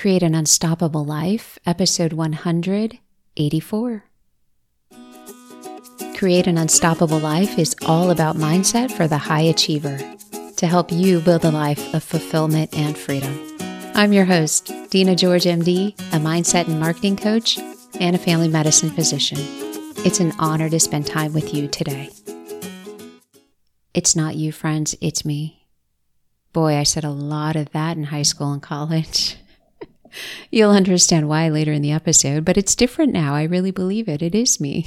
Create an Unstoppable Life, episode 184. Create an Unstoppable Life is all about mindset for the high achiever to help you build a life of fulfillment and freedom. I'm your host, Dina George, MD, a mindset and marketing coach and a family medicine physician. It's an honor to spend time with you today. It's not you, friends, it's me. Boy, I said a lot of that in high school and college. You'll understand why later in the episode, but it's different now. I really believe it. It is me.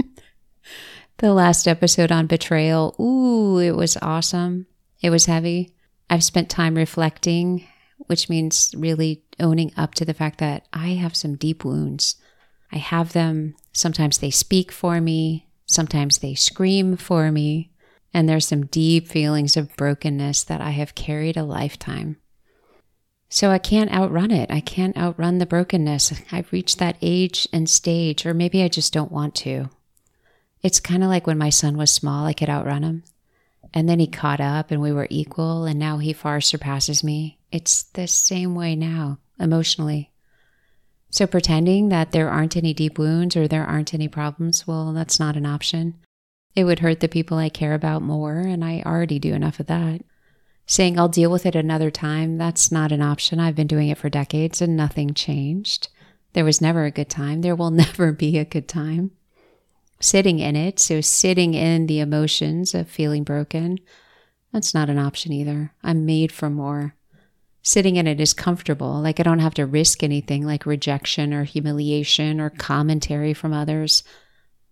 the last episode on betrayal, ooh, it was awesome. It was heavy. I've spent time reflecting, which means really owning up to the fact that I have some deep wounds. I have them. Sometimes they speak for me, sometimes they scream for me. And there's some deep feelings of brokenness that I have carried a lifetime. So I can't outrun it. I can't outrun the brokenness. I've reached that age and stage, or maybe I just don't want to. It's kind of like when my son was small, I could outrun him. And then he caught up and we were equal, and now he far surpasses me. It's the same way now, emotionally. So pretending that there aren't any deep wounds or there aren't any problems, well, that's not an option. It would hurt the people I care about more, and I already do enough of that. Saying I'll deal with it another time, that's not an option. I've been doing it for decades and nothing changed. There was never a good time. There will never be a good time. Sitting in it, so sitting in the emotions of feeling broken, that's not an option either. I'm made for more. Sitting in it is comfortable. Like I don't have to risk anything like rejection or humiliation or commentary from others.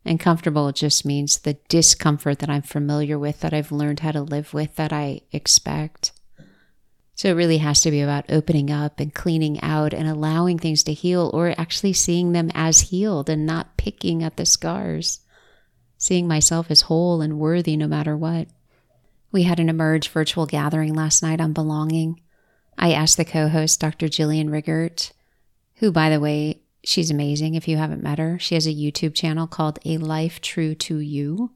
And comfortable just means the discomfort that I'm familiar with, that I've learned how to live with, that I expect. So it really has to be about opening up and cleaning out and allowing things to heal, or actually seeing them as healed and not picking at the scars. Seeing myself as whole and worthy no matter what. We had an Emerge virtual gathering last night on belonging. I asked the co host, Dr. Jillian Riggert, who, by the way, She's amazing if you haven't met her. She has a YouTube channel called A Life True to You.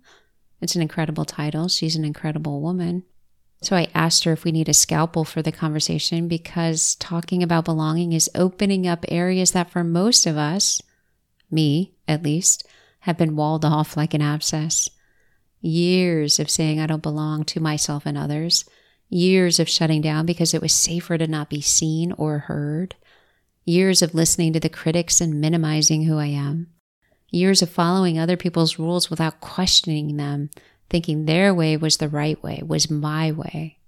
It's an incredible title. She's an incredible woman. So I asked her if we need a scalpel for the conversation because talking about belonging is opening up areas that for most of us, me at least, have been walled off like an abscess. Years of saying I don't belong to myself and others. Years of shutting down because it was safer to not be seen or heard years of listening to the critics and minimizing who I am, years of following other people's rules without questioning them, thinking their way was the right way, was my way,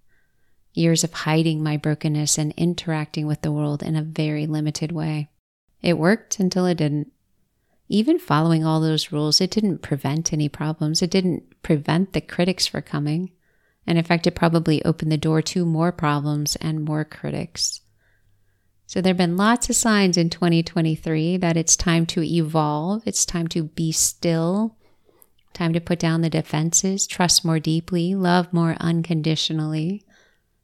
years of hiding my brokenness and interacting with the world in a very limited way. It worked until it didn't. Even following all those rules, it didn't prevent any problems. It didn't prevent the critics from coming. And in fact, it probably opened the door to more problems and more critics. So there have been lots of signs in 2023 that it's time to evolve, it's time to be still, time to put down the defenses, trust more deeply, love more unconditionally,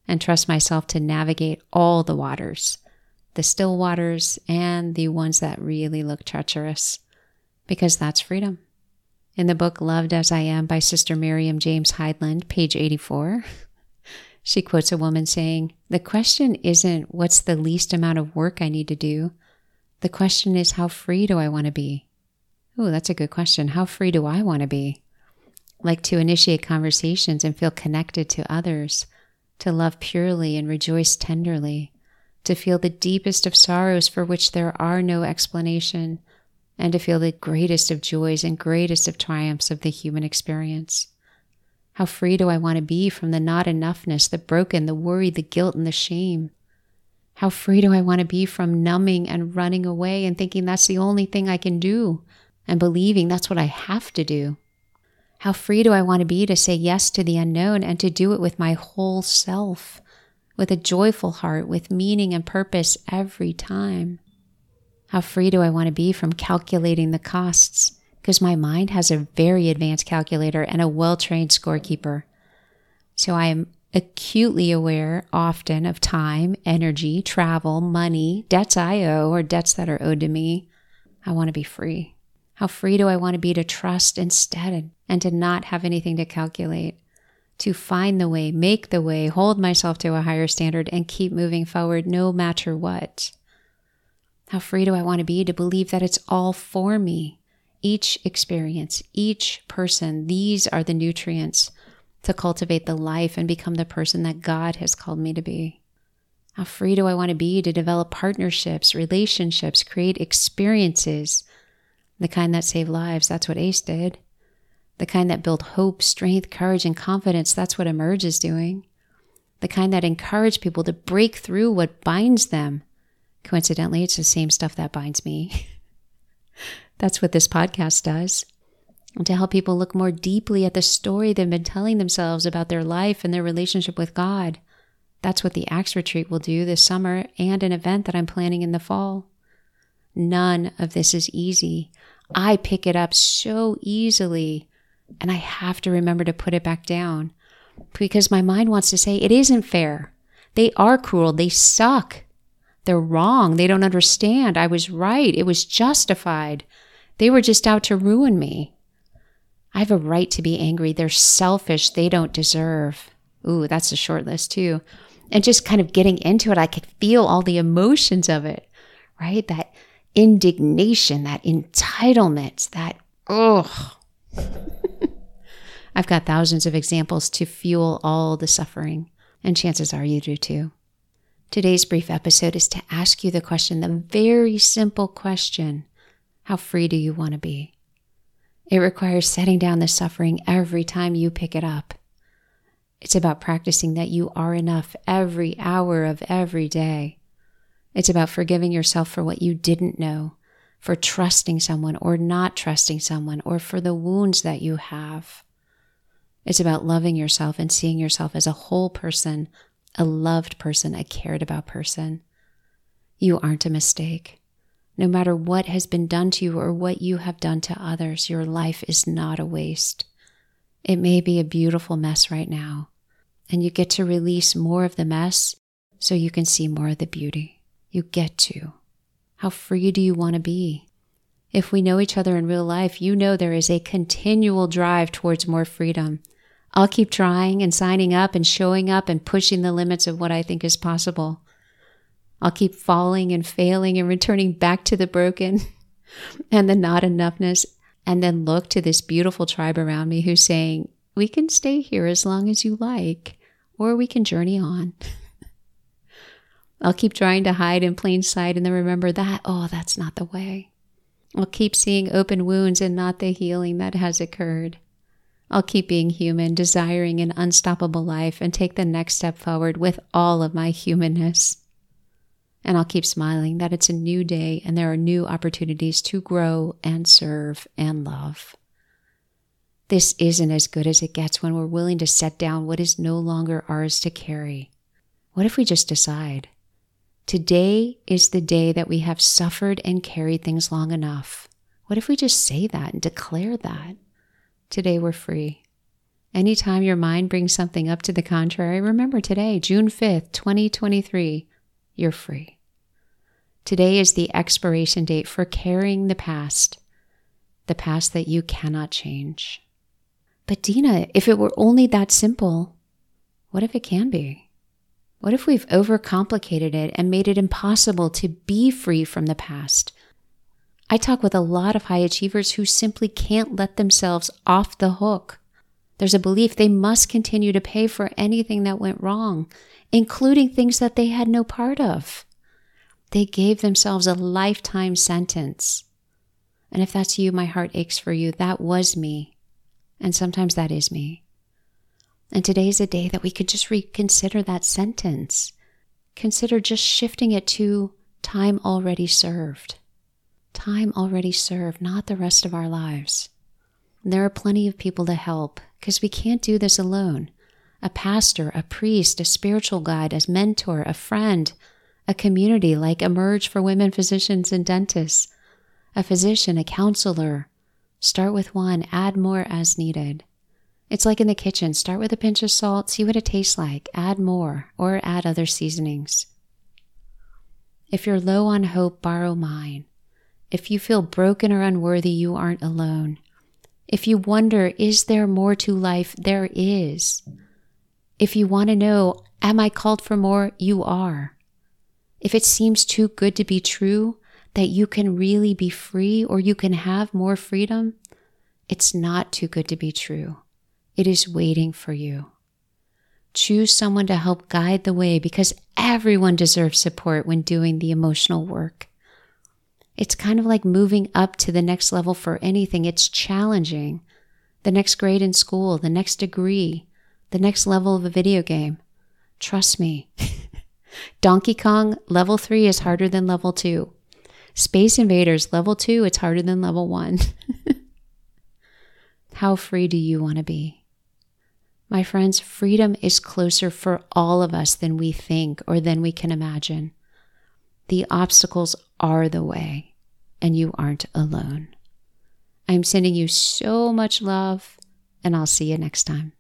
and trust myself to navigate all the waters, the still waters and the ones that really look treacherous, because that's freedom. In the book Loved as I Am by Sister Miriam James Heidland, page 84, she quotes a woman saying, The question isn't what's the least amount of work I need to do. The question is, how free do I want to be? Oh, that's a good question. How free do I want to be? Like to initiate conversations and feel connected to others, to love purely and rejoice tenderly, to feel the deepest of sorrows for which there are no explanation, and to feel the greatest of joys and greatest of triumphs of the human experience. How free do I want to be from the not enoughness, the broken, the worry, the guilt, and the shame? How free do I want to be from numbing and running away and thinking that's the only thing I can do and believing that's what I have to do? How free do I want to be to say yes to the unknown and to do it with my whole self, with a joyful heart, with meaning and purpose every time? How free do I want to be from calculating the costs because my mind has a very advanced calculator and a well trained scorekeeper. So I am acutely aware often of time, energy, travel, money, debts I owe, or debts that are owed to me. I want to be free. How free do I want to be to trust instead and to not have anything to calculate? to find the way, make the way, hold myself to a higher standard, and keep moving forward no matter what. How free do I want to be to believe that it's all for me? Each experience, each person, these are the nutrients to cultivate the life and become the person that God has called me to be. How free do I want to be to develop partnerships, relationships, create experiences, the kind that save lives? That's what Ace did. The kind that build hope, strength, courage, and confidence? That's what Emerge is doing. The kind that encourage people to break through what binds them Coincidentally, it's the same stuff that binds me. That's what this podcast does. And to help people look more deeply at the story they've been telling themselves about their life and their relationship with God. That's what the Acts Retreat will do this summer and an event that I'm planning in the fall. None of this is easy. I pick it up so easily, and I have to remember to put it back down because my mind wants to say it isn't fair. They are cruel. They suck. They're wrong. They don't understand. I was right. It was justified. They were just out to ruin me. I have a right to be angry. They're selfish. They don't deserve. Ooh, that's a short list too. And just kind of getting into it, I could feel all the emotions of it, right? That indignation, that entitlement, that, ugh. I've got thousands of examples to fuel all the suffering, and chances are you do too. Today's brief episode is to ask you the question, the very simple question How free do you want to be? It requires setting down the suffering every time you pick it up. It's about practicing that you are enough every hour of every day. It's about forgiving yourself for what you didn't know, for trusting someone or not trusting someone, or for the wounds that you have. It's about loving yourself and seeing yourself as a whole person a loved person, a cared about person. You aren't a mistake. No matter what has been done to you or what you have done to others, your life is not a waste. It may be a beautiful mess right now, and you get to release more of the mess so you can see more of the beauty. You get to. How free do you want to be? If we know each other in real life, you know there is a continual drive towards more freedom I'll keep trying and signing up and showing up and pushing the limits of what I think is possible. I'll keep falling and failing and returning back to the broken and the not enoughness, and then look to this beautiful tribe around me who's saying, We can stay here as long as you like, or we can journey on. I'll keep trying to hide in plain sight and then remember that, oh, that's not the way. I'll keep seeing open wounds and not the healing that has occurred. I'll keep being human, desiring an unstoppable life, and take the next step forward with all of my humanness. And I'll keep smiling that it's a new day and there are new opportunities to grow and serve and love. This isn't as good as it gets when we're willing to set down what is no longer ours to carry. What if we just decide? Today is the day that we have suffered and carried things long enough. What if we just say that and declare that? Today we're free. Anytime your mind brings something up to the contrary, remember today, June 5th, 2023, you're free. Today is the expiration date for carrying the past, the past that you cannot change. But Dina, if it were only that simple, what if it can be? What if we've overcomplicated it and made it impossible to be free from the past, I talk with a lot of high achievers who simply can't let themselves off the hook. There's a belief they must continue to pay for anything that went wrong, including things that they had no part of. They gave themselves a lifetime sentence. And if that's you, my heart aches for you. That was me. And sometimes that is me. And today is a day that we could just reconsider that sentence. Consider just shifting it to time already served time already served, not the rest of our lives. There are plenty of people to help because we can't do this alone. A pastor, a priest, a spiritual guide, a mentor, a friend, a community like Emerge for Women Physicians and Dentists, a physician, a counselor. Start with one, add more as needed. It's like in the kitchen start with a pinch of salt, see what it tastes like, add more, or add other seasonings. If you're low on hope, borrow mine. If you feel broken or unworthy, you aren't alone. If you wonder, is there more to life? There is. If you want to know, am I called for more? You are. If it seems too good to be true, that you can really be free or you can have more freedom, it's not too good to be true. It is waiting for you. Choose someone to help guide the way because everyone deserves support when doing the emotional work. It's kind of like moving up to the next level for anything. It's challenging. The next grade in school, the next degree, the next level of a video game. Trust me. Donkey Kong level three is harder than level two. Space Invaders level two, it's harder than level one. How free do you want to be? My friends, freedom is closer for all of us than we think or than we can imagine. The obstacles are the way, and you aren't alone. I'm sending you so much love, and I'll see you next time.